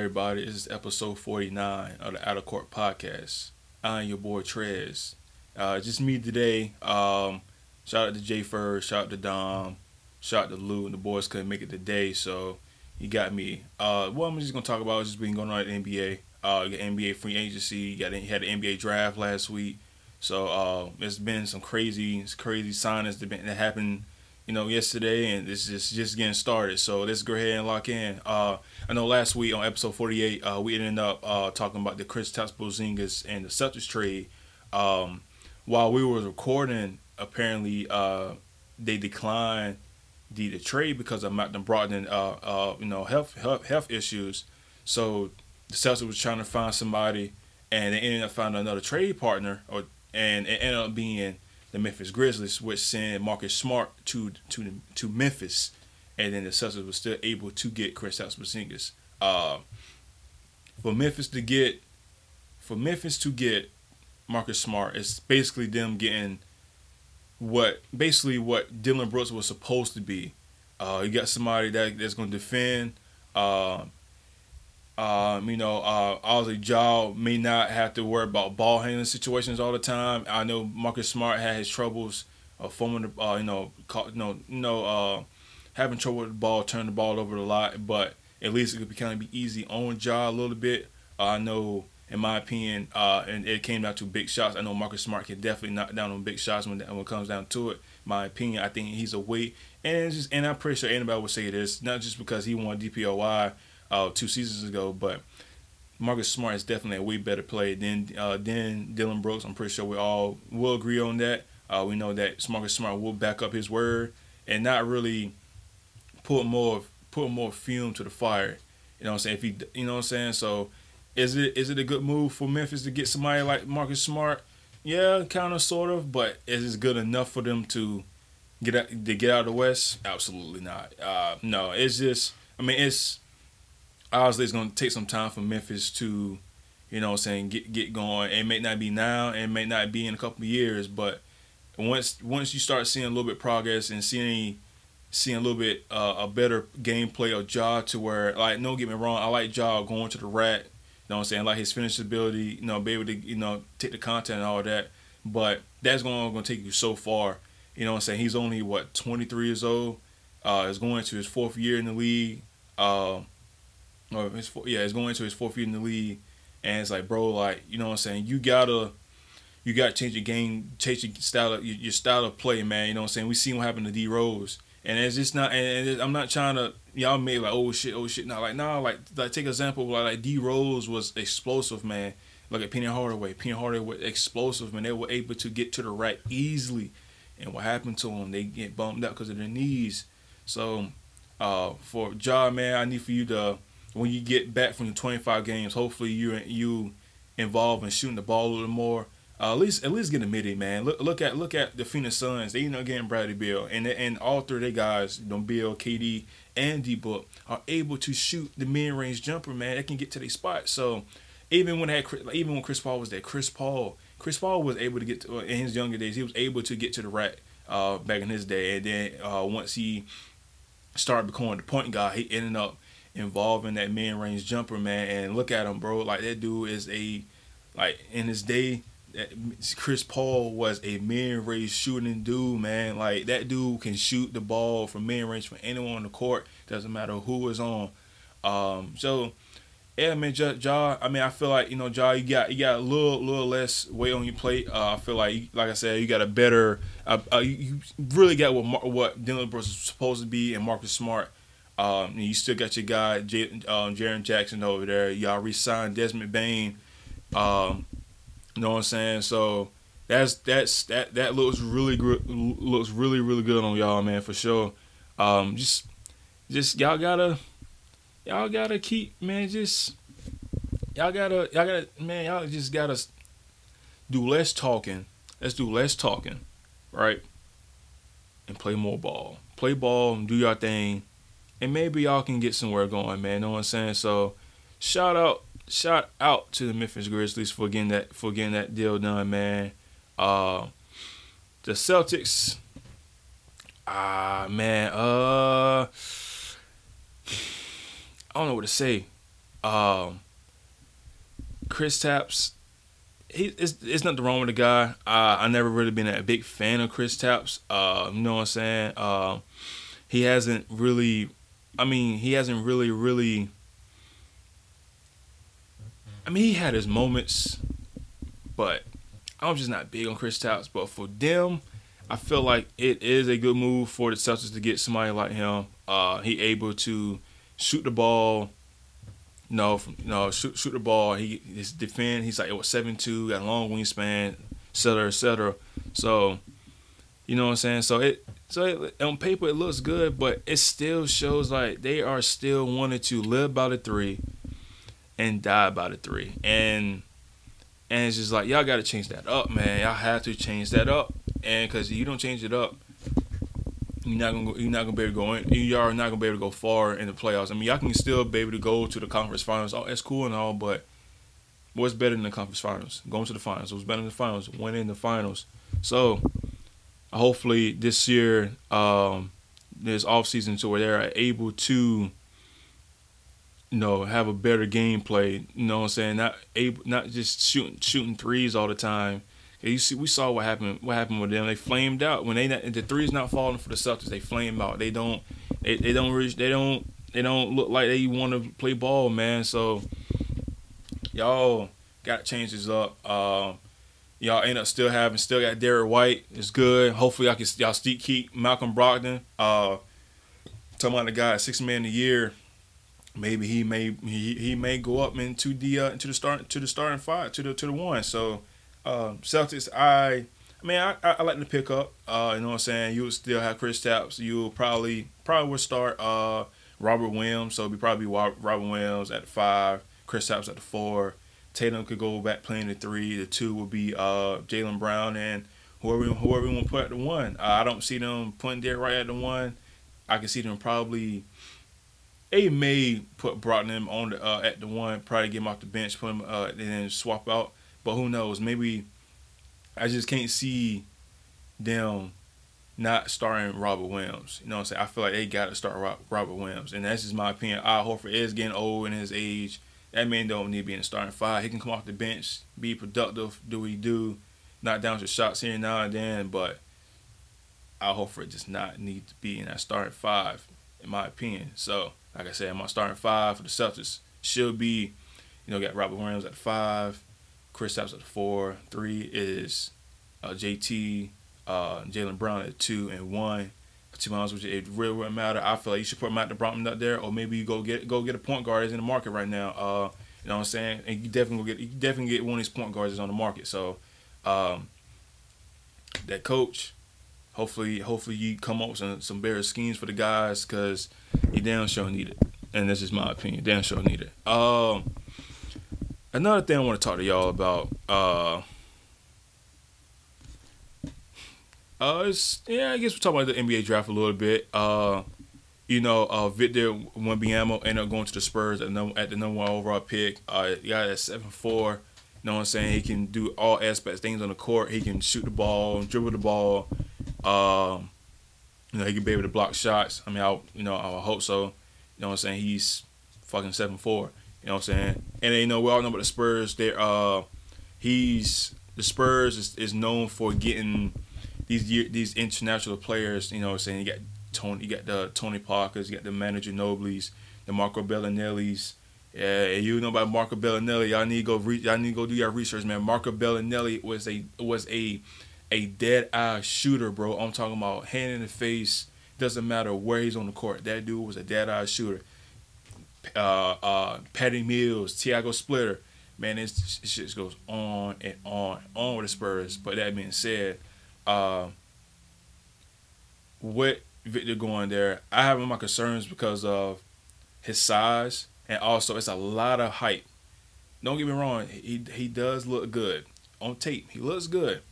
Everybody, this is episode 49 of the Outer Court podcast. I'm your boy Trez. Uh, just me today. Um, shout out to Jay Fur, shout out to Dom, shout out to Lou, and the boys couldn't make it today, so he got me. Uh, what I'm just gonna talk about is just been going on at the NBA. Uh, you NBA free agency. You got you had the NBA draft last week, so uh, there's been some crazy, crazy signings that, been, that happened you know, yesterday, and this is just getting started. So let's go ahead and lock in. Uh, I know last week on episode 48, uh, we ended up uh, talking about the Chris Kristaps Porzingis and the Celtics trade. Um, while we were recording, apparently uh, they declined the, the trade because of Malcolm Brogdon, uh, uh, you know, health, health health issues. So the Celtics was trying to find somebody, and they ended up finding another trade partner, or and it ended up being the Memphis Grizzlies, which sent Marcus Smart to to to Memphis, and then the Celtics were still able to get Kristaps Porzingis. Uh, for Memphis to get, for Memphis to get Marcus Smart, it's basically them getting what basically what Dillon Brooks was supposed to be. Uh, you got somebody that that's going to defend. Uh, um, you know, uh, obviously, Ja may not have to worry about ball handling situations all the time. I know Marcus Smart had his troubles of forming, the, uh, you know, you know, you know, uh, having trouble with the ball, turning the ball over a lot. But at least it could be kind of be easy on Ja a little bit. Uh, I know, in my opinion, uh, and it came down to big shots. I know Marcus Smart can definitely knock down on big shots when when it comes down to it. My opinion, I think he's a weight, and just, and I'm pretty sure anybody would say this, not just because he won DPOY uh, two seasons ago. But Marcus Smart is definitely a way better player than uh, than Dillon Brooks. I'm pretty sure we all will agree on that. Uh, we know that Marcus Smart will back up his word and not really put more put more fume to the fire. You know what I'm saying? If he, you know what I'm saying. So, is it is it a good move for Memphis to get somebody like Marcus Smart? Yeah, kind of, sort of. But is it good enough for them to get out, to get out of the West? Absolutely not. Uh, no, it's just. I mean, it's obviously it's going to take some time for Memphis to, you know, what I'm saying get get going. It may not be now, it may not be in a couple of years, but once once you start seeing a little bit progress and seeing seeing a little bit uh, a better gameplay of Ja to where like don't get me wrong, I like Ja going to the rat. You know what I'm saying? Like his finish ability, you know, be able to, you know, take the content and all that. But that's going to take you so far. You know what I'm saying? He's only what 23 years old. Uh, is going to his fourth year in the league. Uh, or his yeah, he's going into his fourth year in the league, and it's like, bro, like you know what I'm saying, you gotta. You got to change your game, change your style, of, your, style of play, man. You know what I'm saying? We seen what happened to D Rose, and it's just not. And, and I'm not trying to y'all made like oh shit, oh shit. Not like nah, like like take example like, like D Rose was explosive, man. Look at Penny Hardaway. Penny Hardaway was explosive, man. They were able to get to the rack easily. And what happened to them? They get bumped out because of their knees. So uh, for Ja, man, I need for you to when you get back from the 25 games, hopefully you you involved in shooting the ball a little more. Uh, at least at least get a midi, man. Look look at look at the Phoenix Suns. They you know getting Bradley Beal and and all three of their guys, you know, Beal, KD, and D Book are able to shoot the mid range jumper, man. They can get to their spot. So even when that even when Chris Paul was there, Chris Paul Chris Paul was able to get to, in his younger days. He was able to get to the rack uh, back in his day, and then uh, once he started becoming the point guard, he ended up involving that mid range jumper, man. And look at him, bro. Like that dude is a like in his day. That Chris Paul was a mid range shooting dude, man. Like that dude can shoot the ball from mid range from anyone on the court. Doesn't matter who is on. Um, so yeah, man, Ja, ja, I mean, I feel like you know, Ja, you got you got a little little less weight on your plate. Uh, I feel like, like I said, you got a better. Uh, uh, you, really got what what Dillon Brooks is supposed to be, and Marcus Smart um, you still got your guy J- um, Jaren Jackson over there. Y'all re-signed Desmond Bane. Um, you know what I'm saying? So that's that's that that looks really good. Looks really really good on y'all, man, for sure. Um, just just y'all gotta y'all gotta keep man. Just y'all gotta y'all gotta man. Y'all just gotta do less talking. Let's do less talking, right? And play more ball. Play ball and do your thing and maybe y'all can get somewhere going, man. Know what I'm saying? So, shout out, shout out to the Memphis Grizzlies for getting that for getting that deal done, man. Uh, the Celtics, ah man, uh, I don't know what to say. Um, Kristaps, he it's, it's nothing wrong with the guy. Uh, I never really been a big fan of Kristaps. Uh, you know what I'm saying? Uh, he hasn't really. I mean, he hasn't really, really. I mean, he had his moments, but I'm just not big on Chris Kristaps. But for them, I feel like it is a good move for the Celtics to get somebody like him. Uh, he able to shoot the ball. No, no, shoot, shoot the ball. He his defend. He's like it was seven two, got a long wingspan, et cetera, et cetera. So, you know what I'm saying. So it, so it, on paper it looks good, but it still shows like they are still wanting to live by the three, and die by the three, and and it's just like y'all got to change that up, man. Y'all have to change that up, and because you don't change it up, you're not gonna go, you're not gonna be able to go in. You are not gonna be able to go far in the playoffs. I mean, y'all can still be able to go to the conference finals. Oh, that's cool and all, but what's better than the conference finals? Going to the finals. What's better than the finals? Winning the finals. So hopefully this year, um, this off season, to where they're able to, you know, have a better gameplay. You know what I'm saying? Not able, not just shooting shooting threes all the time you see, we saw what happened. What happened with them? They flamed out when they not, the threes not falling for the Celtics. They flame out. They don't. They, they don't reach. They don't. They don't look like they want to play ball, man. So y'all got to change this up. Uh, y'all end up still having still got Derrick White. It's good. Hopefully, I can y'all still keep Malcolm Brogdon. Uh, talking about the guy six man a year. Maybe he may he, he may go up into the uh, into the start to the starting five to the to the one. So uh, Celtics, I, I mean, I, I, like to pick up. Uh, you know what I'm saying? You would still have Kristaps. You will probably probably would start uh, Robert Williams. So it'd be probably Robert Williams at the five, Kristaps at the four. Tatum could go back playing the three. The two would be uh, Jaylen Brown and whoever whoever we want to put at the one. Uh, I don't see them putting Derrick White at the one. I can see them probably. They may put Brogdon on the uh, at the one, probably get him off the bench, put him uh, and then swap out. But who knows? Maybe I just can't see them not starting Robert Williams. You know what I'm saying? I feel like they got to start Robert Williams. And that's just my opinion. Al Horford is getting old in his age. That man don't need to be in the starting five. He can come off the bench, be productive, do what he do, knock down some shots here and now and then. But Al Horford does not need to be in that starting five, in my opinion. So, like I said, my starting five for the Celtics should be, you know, got Robert Williams at five, Kristaps at four. Three is uh, JT, uh, Jaylen Brown at two and one. To be honest with you, it really wouldn't matter. I feel like you should put Matt Brown up there, or maybe you go get go get a point guard that's in the market right now. Uh, you know what I'm saying? And you definitely get you definitely get one of these point guards that's on the market. So um, that coach, hopefully hopefully you come up with some, some better schemes for the guys because you damn sure need it. And this is my opinion. Damn sure need it. Um, another thing I want to talk to y'all about. Uh, uh, it's, yeah, I guess we're talking about the NBA draft a little bit. Uh, you know, uh, Victor Wembanyama ended up going to the Spurs at at the number one overall pick. Uh, he got at seven four. You know what I'm saying? He can do all aspects, things on the court. He can shoot the ball, dribble the ball. Um, you know, he can be able to block shots. I mean, I you know I hope so. You know what I'm saying? He's fucking seven four. You know what I'm saying? And you know we all know about the Spurs. They're uh, he's the Spurs is, is known for getting these these international players. You know what I'm saying? You got Tony, you got the Tony Parkers, you got the Manu Ginobili's, the Marco Belinelli's. Yeah, you know about Marco Belinelli. Y'all need to go re- y'all need to go do your research, man. Marco Belinelli was a was a a dead eye shooter, bro. I'm talking about hand in the face. Doesn't matter where he's on the court. That dude was a dead eye shooter uh, uh, Patty Mills, Tiago Splitter. Man, it just goes on and on and on with the Spurs. But that being said, uh, with Victor going there, I have my concerns because of his size and also it's a lot of hype. Don't get me wrong, he he does look good on tape. He looks good,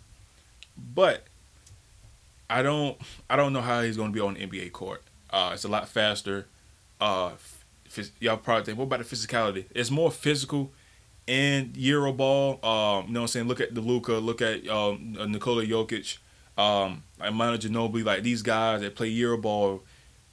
but I don't I don't know how he's going to be on the NBA court. Uh, it's a lot faster. Uh, y'all probably think, what about the physicality? It's more physical in Euro ball. Um, you know what I'm saying? Look at the Luka, look at um, Nikola Jokic, um, like Manu Ginobili, like these guys that play Euro ball.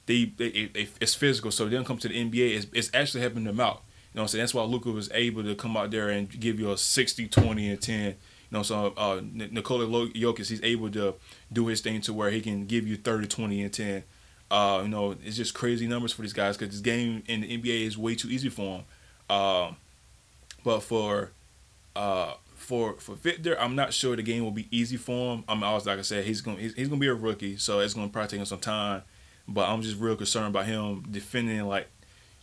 They, they, it, it's physical, so they don't come to the NBA. It's, it's actually helping them out. You know what I'm saying? That's why Luka was able to come out there and give you a 60, 20, and 10. You know, so uh, Nikola Jokic, he's able to do his thing to where he can give you 30, 20, and 10. Uh, you know, it's just crazy numbers for these guys because this game in the NBA is way too easy for them. Uh, but for uh, for for Victor, I'm not sure the game will be easy for him. I'm always like I said, he's gonna he's, he's gonna be a rookie, so it's gonna probably take him some time. But I'm just real concerned about him defending like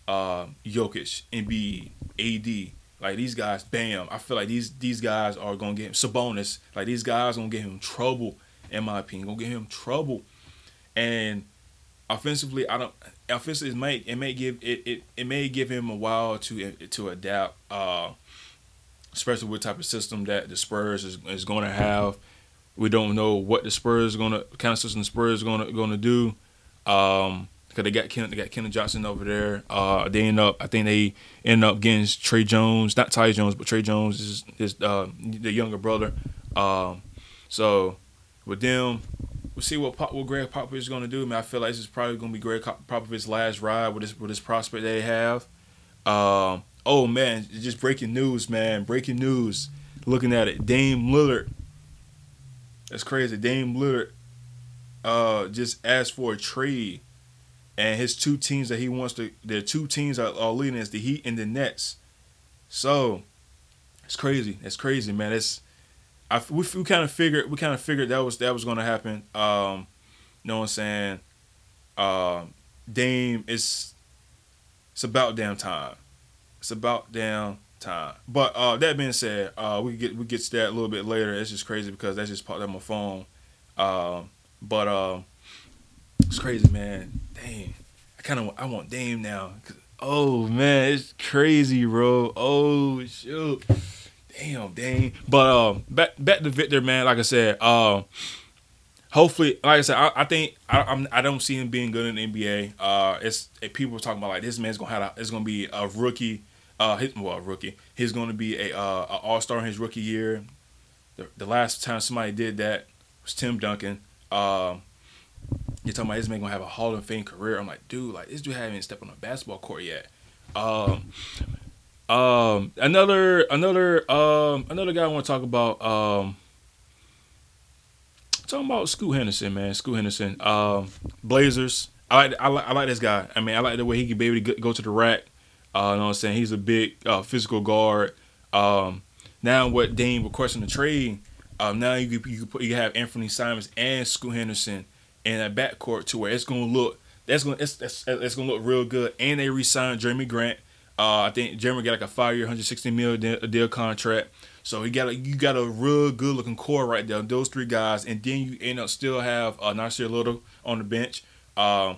uh, Jokic, Embiid, AD. Like these guys, bam! I feel like these these guys are gonna get him Sabonis. Like these guys gonna get him trouble, in my opinion, gonna get him trouble. And offensively, I don't. Offensively, it it may give it, it, it may give him a while to to adapt, uh, especially with type of system that the Spurs is, is going to have. We don't know what the Spurs going to kind of system the Spurs going to going to do. Um, because they got Ken, they got Keldon Johnson over there. Uh, they end up, I think they end up getting Tre Jones, not Ty Jones, but Tre Jones is is uh, the younger brother. Um, so with them, we'll see what Pop, what Gregg Popovich is going to do. Man, I feel like this is probably going to be Gregg Popovich's last ride with this with this prospect they have. Um, oh man, just breaking news, man! Breaking news. Looking at it, Dame Lillard. That's crazy. Dame Lillard uh, just asked for a trade and his two teams that he wants to their two teams are, are leading is the Heat and the Nets. So it's crazy. It's crazy, man. It's I we, we kind of figured we kind of figured that was that was to happen. Um, you know what I'm saying? Uh, Dame it's it's about damn time. It's about damn time. But uh, that being said, uh, we get we get to that a little bit later. It's just crazy because that's just popped up my phone. Um, but uh, it's crazy, man. Dang, I kind of I want Dame now. Oh man, it's crazy, bro. Oh shoot, damn, Dame. But um, back back to Victor, man. Like I said, um, hopefully, like I said, I, I think I, I'm I don't see him being good in the NBA. Uh, it's people are talking about like this man's gonna have a, it's gonna be a rookie. Uh, his, well, rookie. He's going to be a, uh, All Star in his rookie year. The, the last time somebody did that was Tim Duncan. Um, you're talking about this man gonna have a Hall of Fame career. I'm like, dude, like this dude haven't stepped on a basketball court yet. Um, um, another another um another guy I want to talk about. Um, talking about Scoot Henderson, man. Scoot Henderson. Um, Blazers. I like I like I like this guy. I mean, I like the way he can be able to go to the rack. Uh, you know what I'm saying? He's a big uh, physical guard. Um, now what Dame requesting the trade. Um, now you you you, put, you have Anfernee Simons and Scoot Henderson in a backcourt to where it's gonna look that's gonna it's, it's, it's gonna look real good. And they re-signed Jerami Grant. Uh, I think Jerami got like a five-year, 160 million deal, deal contract. So he got a, you got a real good looking core right there. Those three guys, and then you end up still have uh, Nassir Little on the bench. Um,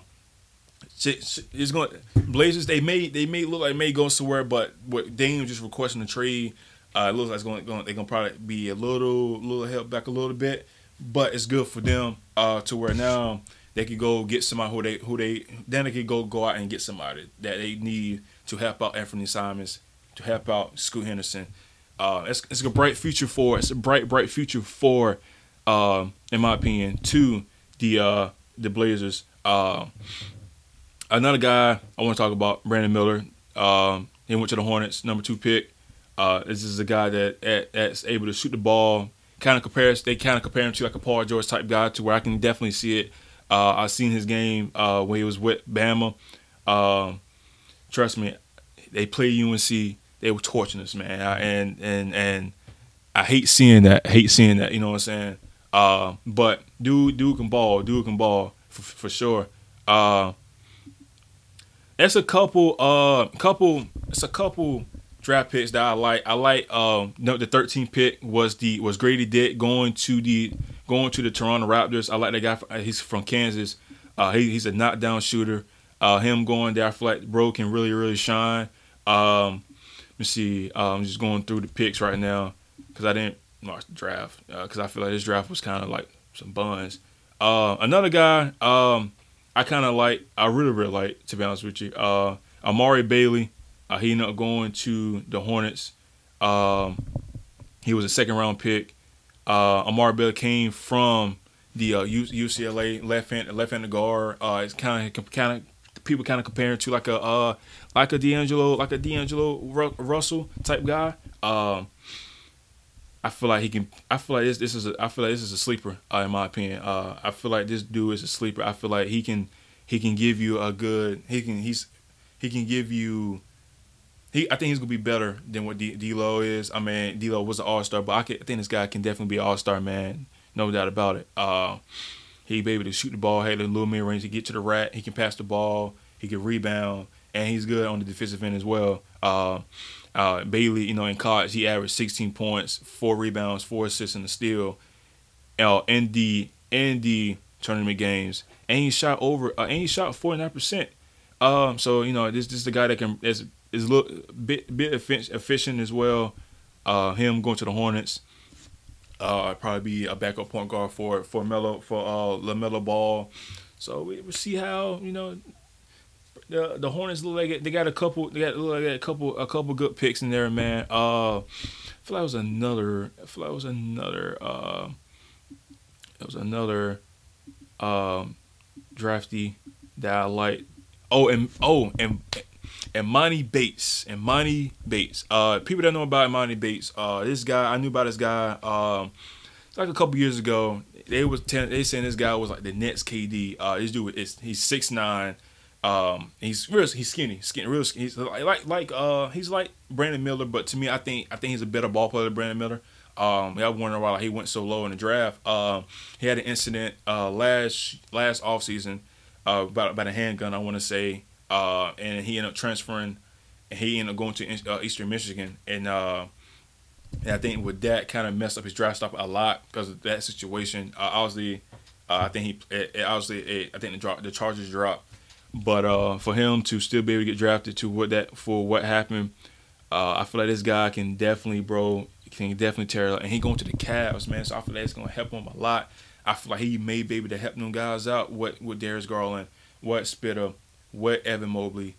it's going Blazers. They may they may look like may go somewhere, but what Dame just requesting a trade, uh, it looks like it's going, going they're gonna probably be a little little help back a little bit but it's good for them uh, to where now they could go get somebody who they who they then they could go go out and get somebody that they need to help out Anfernee Simons, to help out Scoot Henderson. Uh, it's, it's a bright future for it's a bright bright future for, uh, in my opinion, to the uh, the Blazers. Another guy I want to talk about, Brandon Miller. Um, he went to the Hornets, number two pick. Uh, this is a guy that, that that's able to shoot the ball, kind of compares. They kind of compare him to like a Paul George type guy, to where I can definitely see it. Uh, I've seen his game uh, when he was with Bama. Um, trust me, they play UNC. They were torching us, man. I, and and and I hate seeing that. I hate seeing that. You know what I'm saying? Uh, but dude, dude can ball. Dude can ball for, for sure. Uh, it's a couple. Uh, couple. It's a couple draft picks that I like. I like um no, the 13th pick was the was Grady Dick going to the going to the Toronto Raptors. I like that guy. Uh, he's from Kansas. Uh, he, he's a knockdown shooter. Uh, him going there, I feel like bro can really really shine. Um, let me see. Uh, I'm just going through the picks right now because I didn't watch the draft because uh, I feel like this draft was kind of like some buns. Uh, another guy um, I kind of like. I really really like to be honest with you. Uh, Amari Bailey. Uh, he ended up going to the Hornets. Um, he was a second round pick. Uh, Amar Bell came from the uh, UCLA left hand left handed guard. Uh, it's kind of kind of people kind of comparing to like a uh, like a D'Angelo, like a D'Angelo Russell type guy. Um, I feel like he can. I feel like this. This is. A, I feel like this is a sleeper, uh, in my opinion. Uh, I feel like this dude is a sleeper. I feel like he can. He can give you a good. He can. He's. He can give you. He. I think he's gonna be better than what D- D'Lo is. I mean, D'Lo was an All Star, but I, can, I think this guy can definitely be an All Star, man. No doubt about it. Uh, he be able to shoot the ball, had a little mid range, he get to the rack, he can pass the ball, he can rebound, and he's good on the defensive end as well. Uh, uh, Bailey, you know, in college, he averaged 16 points, four rebounds, four assists, and a steal. Uh, in the in the tournament games, and he shot over, uh, and he shot 49 percent. Um, so you know, this, this is the guy that can is is look bit bit efficient as well. Uh, him going to the Hornets, uh, probably be a backup point guard for for Melo for uh LaMelo Ball. So we will see how you know the the Hornets look like they got a couple they got look like a couple a couple good picks in there, man. Uh, I feel like was another. I feel like was another. Uh, it was another um, drafty that I like. Oh, and oh, and Emoni Bates. Emoni Bates. Uh, people that know about Emoni Bates. Uh, this guy I knew about this guy. Um, like a couple years ago. They was ten, they saying this guy was like the Nets KD. Uh, this dude is he's six nine. Um, he's real. He's skinny, skinny, real. Skinny. He's like, like, like, uh, he's like Brandon Miller, but to me, I think, I think he's a better ball player than Brandon Miller. Um, I wonder why he went so low in the draft. Um, he had an incident uh last last off season, uh, about about a handgun, I want to say, uh, and he ended up transferring, and he ended up going to uh, Eastern Michigan, and uh, and I think with that kind of messed up his draft stock a lot because of that situation. Uh, obviously, uh, I think he, it, it obviously, it, I think the drop, the Chargers dropped but uh, for him to still be able to get drafted to what that for what happened, uh, I feel like this guy can definitely, bro, can definitely tear it up. And he going to the Cavs, man. So I feel like it's gonna help him a lot. I feel like he may be able to help them guys out. What with Darius Garland, what Spitter, what Evan Mobley,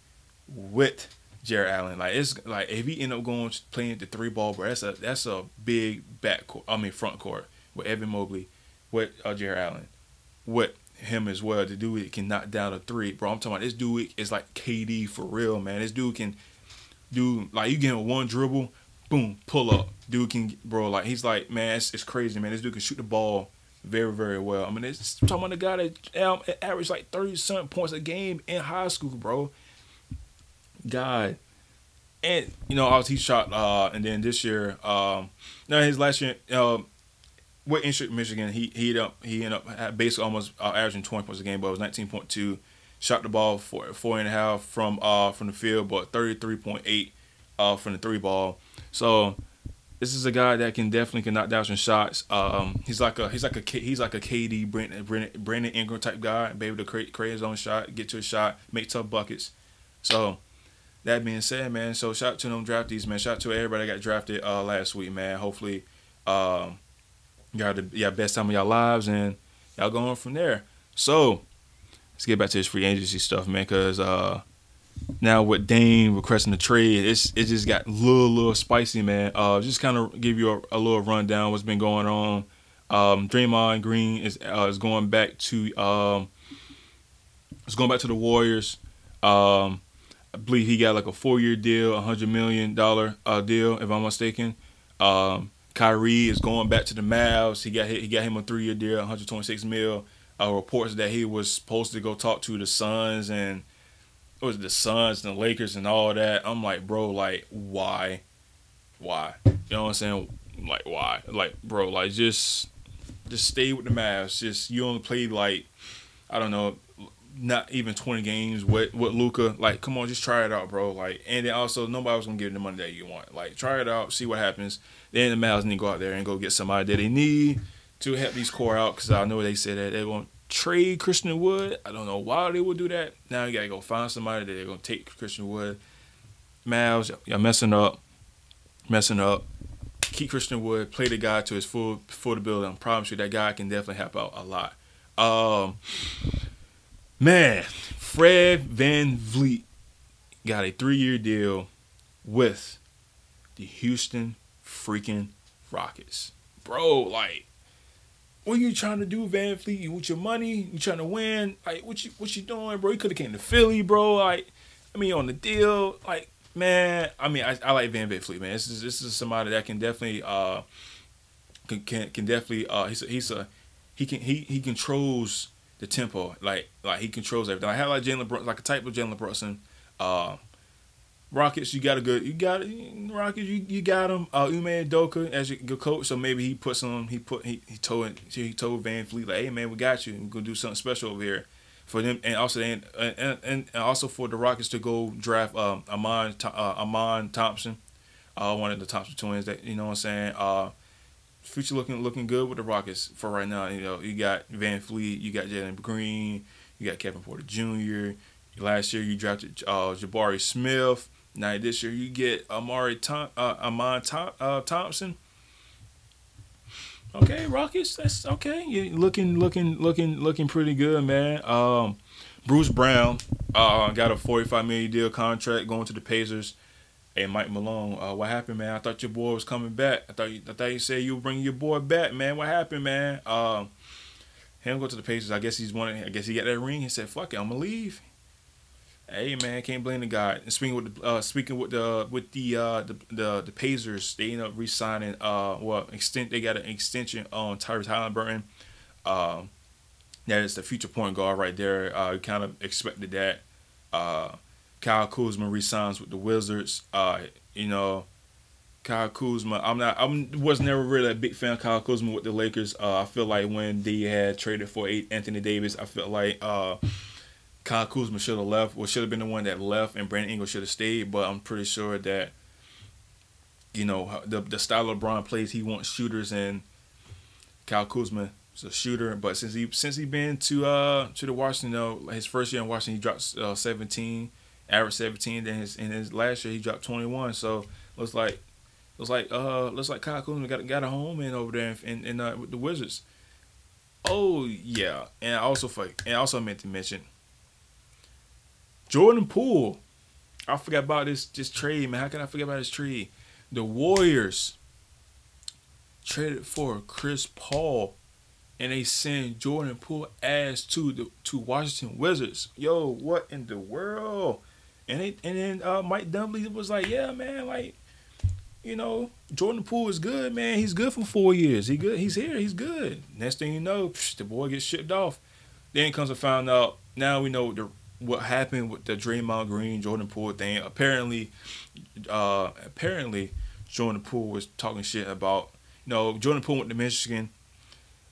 with Jarrett Allen. Like it's like if he end up going playing the three ball, bro, that's a that's a big back court. I mean front court with Evan Mobley, with uh, Jarrett Allen, with him as well. The dude can knock down a three, bro. I'm talking about this dude is like KD for real, man. This dude can do like you get him one dribble, boom, pull up. Dude can, bro, like he's like, man, it's, it's crazy, man. This dude can shoot the ball very, very well. I mean, it's talking about the guy that um, averaged like 30 something points a game in high school, bro. God. And, you know, obviously he shot, uh, and then this year, um, no, his last year, uh, with Eastern Michigan, he he up he ended up basically almost uh, averaging 20 points a game, but it was 19.2. Shot the ball for four and a half from uh from the field, but 33.8 uh from the three ball. So this is a guy that can definitely can knock down some shots. Um, he's like a he's like a he's like a KD Brandon Brandon, Brandon Ingram type guy, be able to create create his own shot, get to a shot, make tough buckets. So that being said, man, so shout out to them draftees, man. Shout out to everybody that got drafted uh last week, man. Hopefully, um, y'all the y'all best time of y'all lives, and y'all going from there. So let's get back to this free agency stuff, man. Cause uh, now with Dame requesting the trade, it's it just got a little little spicy, man. Uh, just kind of give you a, a, little rundown what's been going on. Um, Draymond Green is uh, is going back to um, is going back to the Warriors. Um, I believe he got like a four year deal, a hundred million dollar uh, deal, if I'm mistaken. Um, Kyrie is going back to the Mavs. He got he got him a three year deal, 126 mil. Uh, reports that he was supposed to go talk to the Suns and it was the Suns and the Lakers and all that. I'm like, bro, like why, why? You know what I'm saying? Like why? Like bro, like just just stay with the Mavs. Just you only played like I don't know, not even 20 games with with Luka. Like, come on, just try it out, bro. Like, and then also nobody was gonna give you the money that you want. Like, try it out, see what happens. Then the Mavs need to go out there and go get somebody that they need to help these core out because I know they said that they're going to trade Christian Wood. I don't know why they would do that. Now you got to go find somebody that they're to take Christian Wood. Mavs, you're messing up. Messing up. Keep Christian Wood. Play the guy to his full full ability. I promise you that guy can definitely help out a lot. Um, man, Fred VanVleet got a three year deal with the Houston freaking Rockets. Bro, like, what are you trying to do, VanVleet? You with your money? You trying to win? Like, what you what you doing, bro? You could have came to Philly, bro. Like, I mean, on the deal, like man, I mean, I, I like Van VanVleet, man. This is this is somebody that can definitely uh can can, can definitely uh he's a, he's a he can he he controls the tempo like like he controls everything. I have like Jalen like a type of Jalen Brunson. Uh, Rockets, you got a good, you got Rockets, you, you got him. Uh, Ime Udoka as your good coach, so maybe he put some, he put, he, he told, he told VanVleet like, hey man, we got you. We're gonna do something special over here for them, and also and and, and also for the Rockets to go draft um Amen uh, Amen Thompson, uh, one of the Thompson twins. That you know what I'm saying. Uh, future looking looking good with the Rockets for right now. You know, you got VanVleet, you got Jalen Green, you got Kevin Porter Jr. Last year you drafted uh, Jabari Smith. Now this year you get Amari Tom, uh, Amon Tom, uh, Thompson. Okay, Rockets. That's okay. You looking, looking, looking, looking pretty good, man. Um, Bruce Brown uh, got a forty-five million deal contract going to the Pacers. Hey, Mike Malone, uh, what happened, man? I thought your boy was coming back. I thought you, I thought you said you were bringing your boy back, man. What happened, man? Um, him go to the Pacers. I guess he's wanting. I guess he got that ring. He said, "Fuck it, I'm gonna leave." Hey man, can't blame the guy. And speaking with the uh, speaking with the with the uh, the, the the Pacers, they end up re-signing. Uh, well, extent they got an extension on Tyrese Haliburton. Um, that is the future point guard right there. Uh, kind of expected that. Uh, Kyle Kuzma resigns with the Wizards. Uh, you know, Kyle Kuzma. I'm not. I was never really a big fan of Kyle Kuzma with the Lakers. Uh, I feel like when they had traded for Anthony Davis, I felt like uh, Kyle Kuzma should have left, or should have been the one that left, and Brandon Ingram should have stayed. But I'm pretty sure that, you know, the the style LeBron plays, he wants shooters, and Kyle Kuzma is a shooter. But since he since he been to uh to the Washington, know, his first year in Washington, he dropped uh, 17, average 17. Then his in his last year, he dropped 21. So looks like looks like uh looks like Kyle Kuzma got got a home in over there in in, uh, with the Wizards. Oh yeah, and also for and also meant to mention Jordan Poole. I forgot about this this trade, man. How can I forget about this trade? The Warriors traded for Chris Paul, and they sent Jordan Poole as to the to Washington Wizards. Yo, what in the world? And they, and then uh, Mike Dunleavy was like, yeah, man, like, you know, Jordan Poole is good, man. He's good for four years. He good. He's here. He's good. Next thing you know, psh, the boy gets shipped off. Then comes to find out. Now we know the what happened with the Draymond Green Jordan Poole thing. Apparently, uh, apparently Jordan Poole was talking shit about you know Jordan Poole went to Michigan.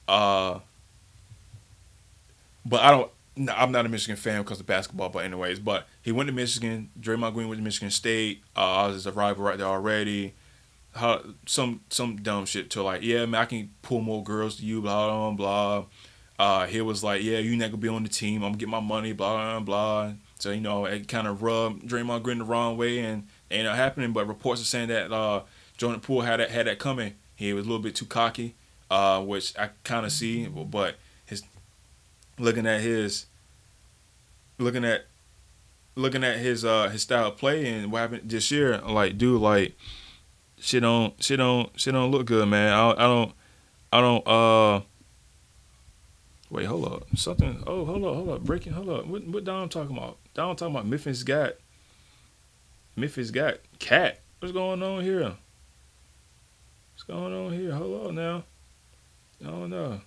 Uh, but I don't. No, I'm not a Michigan fan because of basketball, but anyways, but he went to Michigan. Draymond Green went to Michigan State. Uh, was a rival right there already. How, some some dumb shit to like, yeah, man, I can pull more girls to you, blah blah blah. Uh, he was like, "Yeah, you not gonna be on the team. I'm gonna get my money." Blah blah blah. So you know, it kind of rubbed Draymond Green the wrong way, and ain't happening. But reports are saying that uh, Jordan Poole had that had that coming. He was a little bit too cocky, uh, which I kind of see. But his looking at his looking at looking at his uh his style of play and what happened this year, like dude, like shit don't shit don't shit don't look good, man. I, I don't I don't uh Wait, hold up. Something. Oh, hold up, hold up. Breaking. Hold up. What? What Dom talking about? Dom talking about Memphis got. Memphis got cat. What's going on here? What's going on here? Hold on now. I don't know.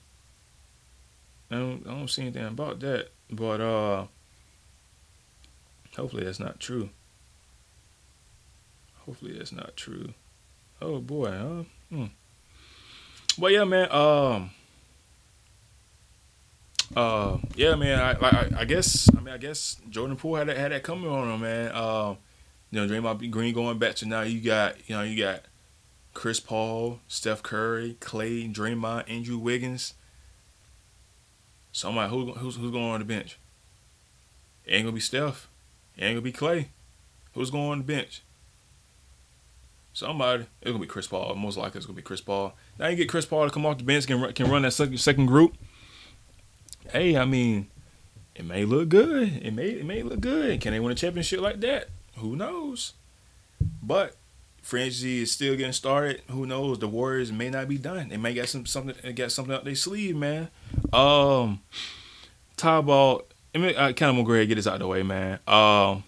I don't, I don't see anything about that. But uh hopefully that's not true. Hopefully that's not true. Oh boy, huh? Hmm. Well yeah man, um uh, yeah, man. I, I, I guess. I mean, I guess Jordan Poole had that had that coming on him, man. Uh, you know, Draymond Green going back to now. You got, you know, you got Chris Paul, Steph Curry, Klay, Draymond, Andrew Wiggins. Somebody who, who's who's going on the bench? It ain't gonna be Steph. It ain't gonna be Klay. Who's going on the bench? Somebody. It's gonna be Chris Paul. Most likely it's gonna be Chris Paul. Now you get Chris Paul to come off the bench can can run that second second group hey, I mean, it may look good. It may it may look good. Can they win a championship like that? Who knows? But agency is still getting started. Who knows? The Warriors may not be done. They may get some something get something up their sleeve, man. Um, talk about. I, mean, I kind of gonna get this out of the way, man. Um,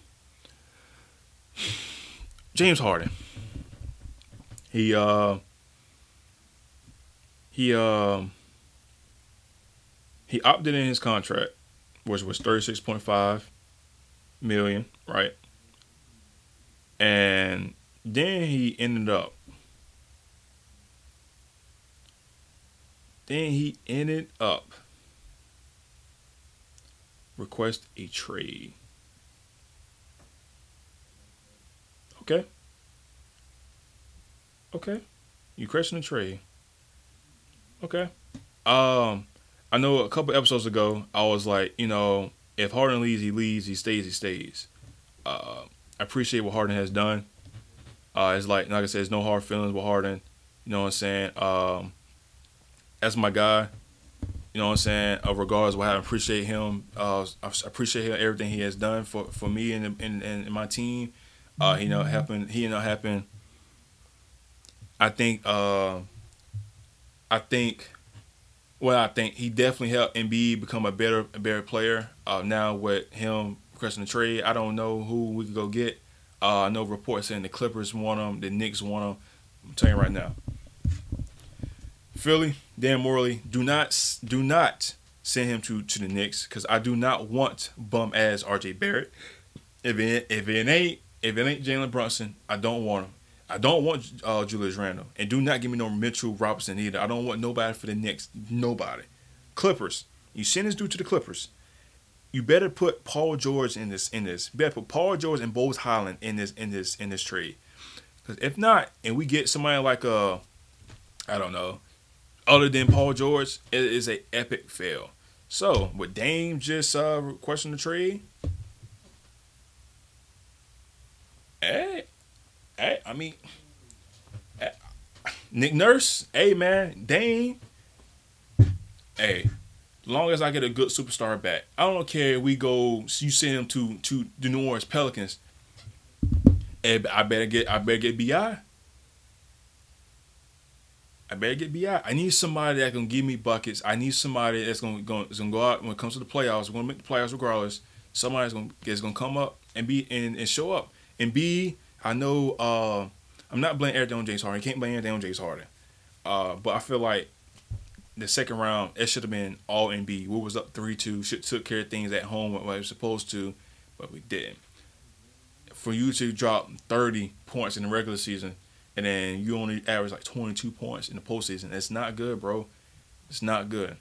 James Harden. He uh he uh he opted in his contract, which was thirty six point five million, right? And then he ended up then he ended up request a trade. Okay. Okay. You question a trade. Okay. Um, I know a couple episodes ago I was like, you know, if Harden leaves, he leaves. He stays, he stays. Uh, I appreciate what Harden has done. Uh, it's like, like I said, there's no hard feelings with Harden. You know what I'm saying? Um, that's my guy. You know what I'm saying? Uh, regardless what I appreciate him. Uh, I appreciate him, everything he has done for, for me and, and, and my team. Uh, you know, helping he you know helping. I think uh, I think well I think he definitely helped Embiid become a better a better player. Uh, now with him requesting the trade, I don't know who we could go get. Uh, I know reports saying the Clippers want him, the Knicks want him. I'm telling you right now. Philly, Dan Morey, do not do not send him to to the Knicks because I do not want bum ass RJ Barrett. If it if it ain't if it ain't Jalen Brunson, I don't want him. I don't want uh, Julius Randle, and do not give me no Mitchell Robinson either. I don't want nobody for the Knicks. Nobody. Clippers. You send this dude to the Clippers. You better put Paul George in this. In this, you better put Paul George and Bones Hyland in this. In this. In this trade. Because if not, and we get somebody like uh, I don't know, other than Paul George, it is a epic fail. So with Dame just uh, question the trade, Hey, hey, I mean, Nick Nurse, hey man, Dane, hey, long as I get a good superstar back, I don't care. If we go, you send him to to the New Orleans Pelicans. Hey, I better get, I better get Bi. I better get Bi. I need somebody that can give me buckets. I need somebody that's gonna, gonna, gonna go out when it comes to the playoffs. We're gonna make the playoffs regardless. Somebody's gonna is gonna come up and be and, and show up. And B, I know uh, I'm not blaming everything on James Harden. You can't blame everything on James Harden. Uh, but I feel like the second round, it should have been all Embiid. We was up three two. Should took care of things at home what we were supposed to, but we didn't. For you to drop 30 points in the regular season and then you only average like 22 points in the postseason, it's not good, bro. It's not good.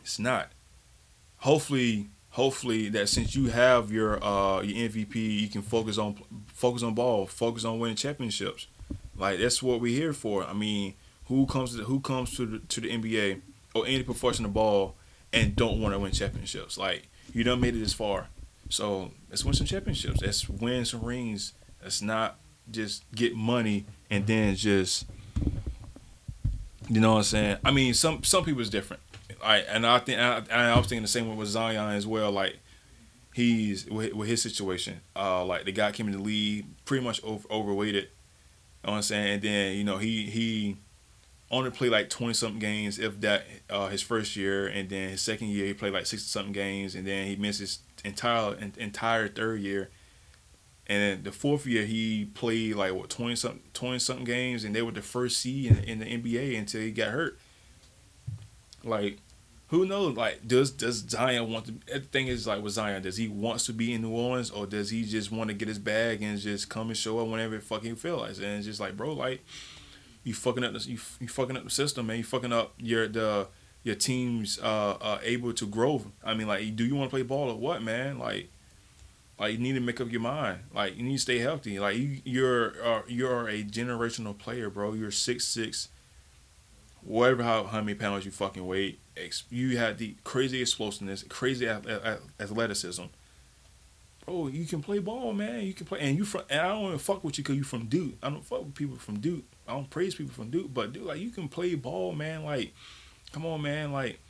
It's not. Hopefully, hopefully that since you have your uh your MVP, you can focus on focus on ball, focus on winning championships. Like that's what we're here for. I mean, who comes to the, who comes to the, to the NBA or any professional ball and don't want to win championships? Like you done made it this far, so let's win some championships. Let's win some rings. Let's not just get money and then just you know what I'm saying. I mean, some some people is different. I and I think I, I was thinking the same way with Zion as well. Like he's with, with his situation. Uh, like the guy came in the league pretty much over, overweighted. You know what I'm saying? And then you know he he only played like twenty something games, if that, uh, his first year, and then his second year he played like sixty something games, and then he missed his entire entire third year. And then the fourth year he played like what twenty something twenty something games, and they were the first seed in, in the NBA until he got hurt. Like who knows? Like, does does Zion want to? The thing is, like with Zion, does he wants to be in New Orleans, or does he just want to get his bag and just come and show up whenever it fucking feels like? And it's just like, bro, like you fucking up the you, you fucking up the system, man. You fucking up your the your team's uh, uh able to grow. I mean, like, do you want to play ball or what, man? Like, like you need to make up your mind. Like, you need to stay healthy. Like, you you're uh, you're a generational player, bro. You're six six, whatever how how many pounds you fucking weight you had the crazy explosiveness, crazy athleticism. Bro, you can play ball, man. You can play, and you from. And I don't even fuck with you because you from Duke. I don't fuck with people from Duke. I don't praise people from Duke, but dude, like you can play ball, man. Like, come on, man. Like,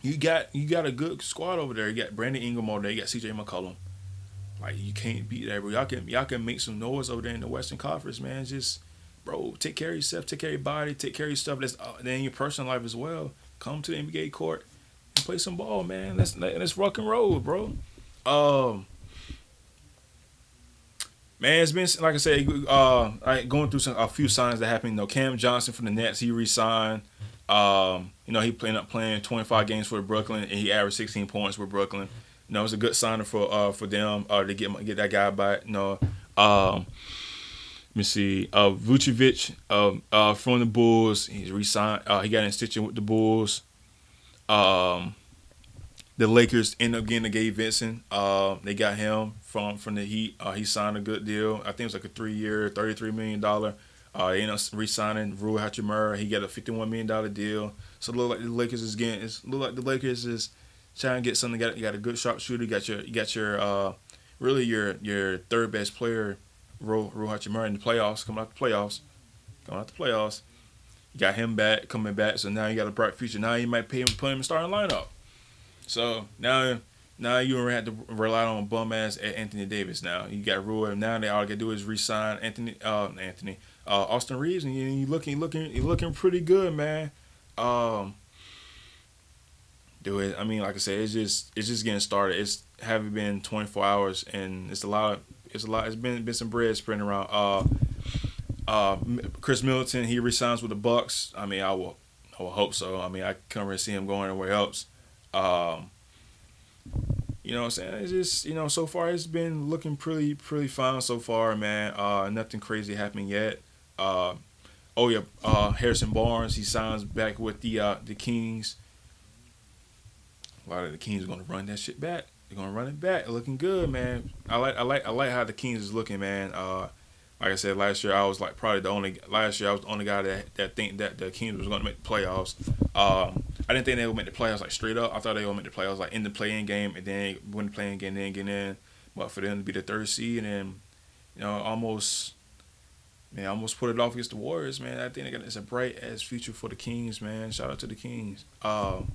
you got you got a good squad over there. You got Brandon Ingram over there. You got C.J. McCollum. Like, you can't beat that, bro. Y'all can y'all can make some noise over there in the Western Conference, man. Just, bro, take care of yourself. Take care of your body. Take care of your stuff. That's uh, then your personal life as well come to the NBA court and play some ball, man. Let's let's rock and roll, bro. Um, Man, it's been like I said, uh, going through some a few signs that happened. You know, Cam Johnson from the Nets, he resigned. Um, you know, he ended up playing 25 games for Brooklyn, and he averaged 16 points for Brooklyn. You know, it was a good sign for uh for them uh to get get that guy back. You know, um, let me see, uh, Vucevic uh, uh from the Bulls, he's resigned. Uh, he got in stitching with the Bulls. Um, the Lakers end up getting the Gabe Vincent. Uh, they got him from from the Heat. Uh, he signed a good deal. I think it was like a three year, thirty three million dollar. Uh, they ended up re-signing Rui Hachimura. He got a fifty one million dollar deal. So look like the Lakers is getting. It look like the Lakers is trying to get something. Got you got a good sharpshooter. You got your you got your uh, really your your third best player, Rui, Rui Hachimura in the playoffs. Coming out the playoffs, coming out the playoffs. You got him back, coming back. So now you got a bright future. Now you might pay him, put him in starting lineup. So now, now you don't have to rely on a bum ass Anthony Davis. Now you got Rui. Now they all got to do is resign Anthony, uh, Anthony, uh, Austin Reaves, and you, you looking, looking, you're looking pretty good, man. Um, do it. I mean, like I said, it's just, it's just getting started. It's haven't been 24 hours, and it's a lot. Of, it's a lot. It's been been some bread spreading around. Uh, uh, Khris Middleton, he resigns with the Bucks. I mean, I will, I will hope so. I mean, I can't really see him going anywhere else. Um, you know what I'm saying? It's just, you know, so far it's been looking pretty pretty fine so far, man. Uh, nothing crazy happening yet. Uh, oh yeah, uh, Harrison Barnes, he signs back with the uh, the Kings. A lot of the Kings are gonna run that shit back. They're gonna run it back. Looking good, man. I like I like I like how the Kings is looking, man. Uh, like I said last year, I was like probably the only last year I was the only guy that that think that the Kings was gonna make the playoffs. Um, I didn't think they would make the playoffs like straight up. I thought they would make the playoffs like in the play-in game and then win the play-in game, then get in. But for them to be the third seed and then, you know almost, man, almost put it off against the Warriors, man. I think it's a bright ass future for the Kings, man. Shout out to the Kings. Um,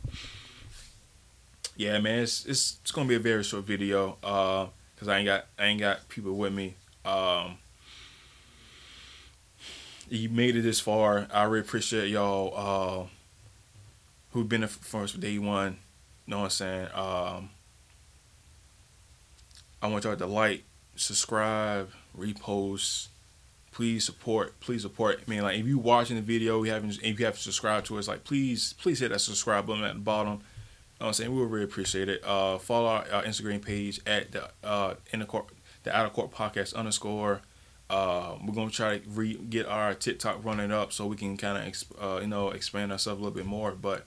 yeah, man, it's, it's it's gonna be a very short video. Uh, cause I ain't got I ain't got people with me. Um, you made it this far. I really appreciate y'all. Uh, who've been for us from day one. You know what I'm saying? Um, I want y'all to like, subscribe, repost. Please support. Please support. I mean, like if you watching the video, you haven't, if you haven't subscribed to us, like please, please hit that subscribe button at the bottom. Know what I'm saying? We would really appreciate it. Uh, follow our, our, Instagram page at the uh in the court, the Outer Court Podcast underscore. Uh, we're gonna try to re- get our TikTok running up so we can kind of exp- uh, you know expand ourselves a little bit more. But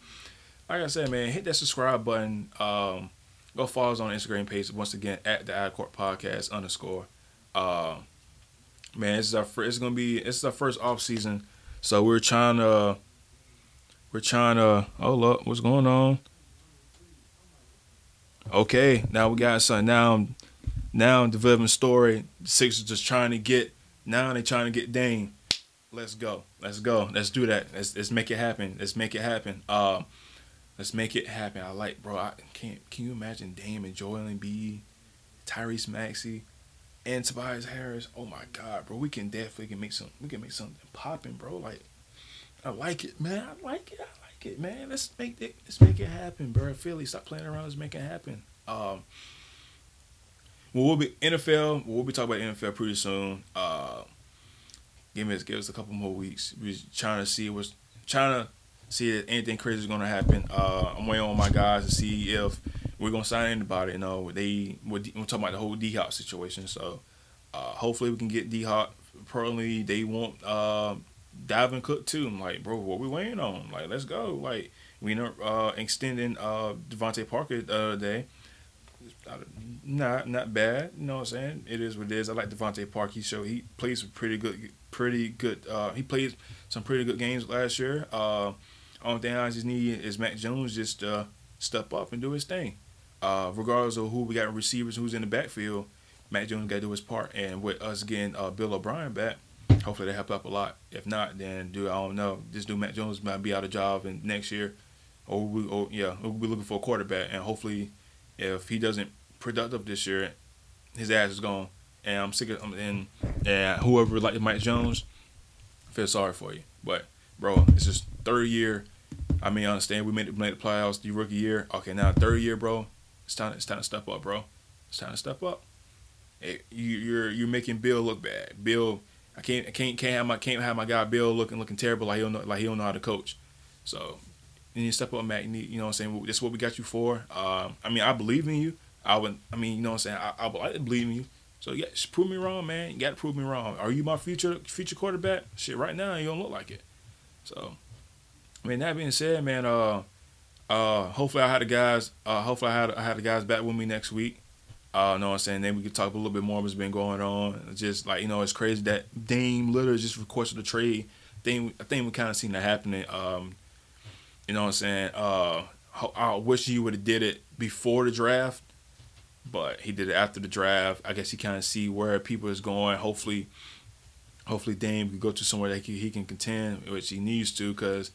like I said, man, hit that subscribe button. Um, go follow us on Instagram page once again at the Out Court Podcast underscore. Uh, man, this is our first, it's gonna be this is our first off season, so we're trying to we're trying to oh look what's going on. Okay, now we got something now. I'm Now I'm developing story. The Sixers just trying to get now they trying to get Dame. Let's go. Let's go. Let's do that. Let's let's make it happen. Let's make it happen. Uh, let's make it happen. I like, bro. I can't. Can you imagine Dame and Joel Embiid, Tyrese Maxey, and Tobias Harris? Oh my God, bro. We can definitely can make some. We can make something popping, bro. Like, I like it, man. I like it. I it, man. Let's make it. Let's make it happen, bro. Philly, stop playing around. Let's make it happen. Um. Well, we'll be NFL. We'll be talking about NFL pretty soon. Uh, give us give us a couple more weeks. We're trying to see what's trying to see if anything crazy is gonna happen. Uh, I'm waiting on my guys to see if we're gonna sign anybody. You know, they we're, we're talking about the whole D Hop situation. So uh, hopefully we can get D Hop. Probably they want uh, Dalvin Cook too. I'm like, bro, what we waiting on? Like, let's go. Like we know uh, extending uh, DeVante Parker the other day not not bad. You know what I'm saying? It is what it is. I like DeVante Parker. He showed he plays pretty good, pretty good. Uh, he played some pretty good games last year. Uh, only thing I just need is Mac Jones just uh, step up and do his thing. Uh, regardless of who we got receivers, who's in the backfield, Mac Jones got to do his part. And with us getting uh, Bill O'Brien back, hopefully they help up a lot. If not, then do I don't know. This dude Mac Jones might be out of job in next year, or we, or yeah, we'll be looking for a quarterback. And hopefully, if he doesn't productive this year, his ass is gone. And I'm sick of and and whoever like Mike Jones, feel sorry for you. But bro, it's just third year. I mean, I understand we made, it, made the playoffs the rookie year. Okay, now third year, bro. It's time. It's time to step up, bro. It's time to step up. it, you, you're you're making Bill look bad. Bill, I can't I can't can't have my can't have my guy Bill looking looking terrible like he don't know like he don't know how to coach. So you need to step up, Matt. You, need, you know what I'm saying? This is what we got you for. Um, I mean, I believe in you. I would. I mean, you know what I'm saying? I, I, I believe in you. So yeah, prove me wrong, man. You got to prove me wrong. Are you my future future quarterback? Shit, right now you don't look like it. So, I mean, that being said, man. Uh, uh, hopefully I had the guys. Uh, hopefully I had I had the guys back with me next week. Uh, know what I'm saying? Then we could talk a little bit more what's been going on. just like you know, it's crazy that Dame literally just requested a trade. Thing I think we kind of seen that happening. Um, you know what I'm saying? Uh, I wish he would have did it before the draft, but he did it after the draft. I guess he kind of see where people is going. Hopefully, hopefully Dame can go to somewhere that he, he can contend, which he needs to, because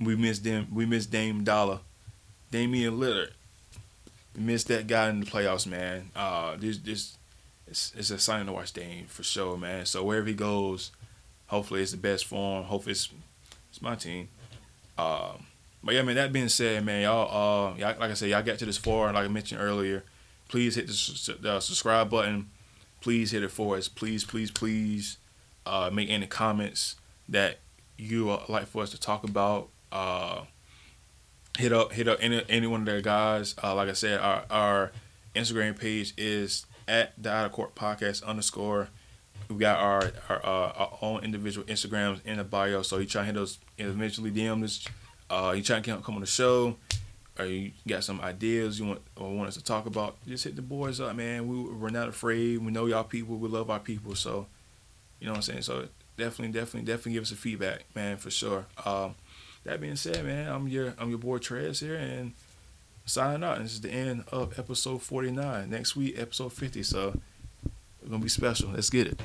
we miss them. We miss Dame Dollar, Damian Lillard. We missed that guy in the playoffs, man. Uh, this this it's, it's a sign to watch Dame for sure, man. So wherever he goes, hopefully it's the best for him. Hopefully it's it's my team. Um, but yeah, man. That being said, man, y'all, uh, y'all, like I said, y'all got to this far. Like I mentioned earlier, please hit the, the subscribe button. Please hit it for us. Please, please, please. Uh, make any comments that you uh, like for us to talk about. Uh, hit up, hit up any any one of their guys. Uh, like I said, our our Instagram page is at the Outer Court Podcast underscore. We got our our, uh, our own individual Instagrams in the bio. So you try to hit us individually DM us uh, you try to come on the show, or you got some ideas you want or want us to talk about, just hit the boys up, man. We we're not afraid. We know y'all people. We love our people. So, you know what I'm saying. So definitely, definitely, definitely give us a feedback, man, for sure. Um, that being said, man, I'm your I'm your boy Trez here, and signing out. And this is the end of episode 49. Next week, episode 50. So it's gonna be special. Let's get it.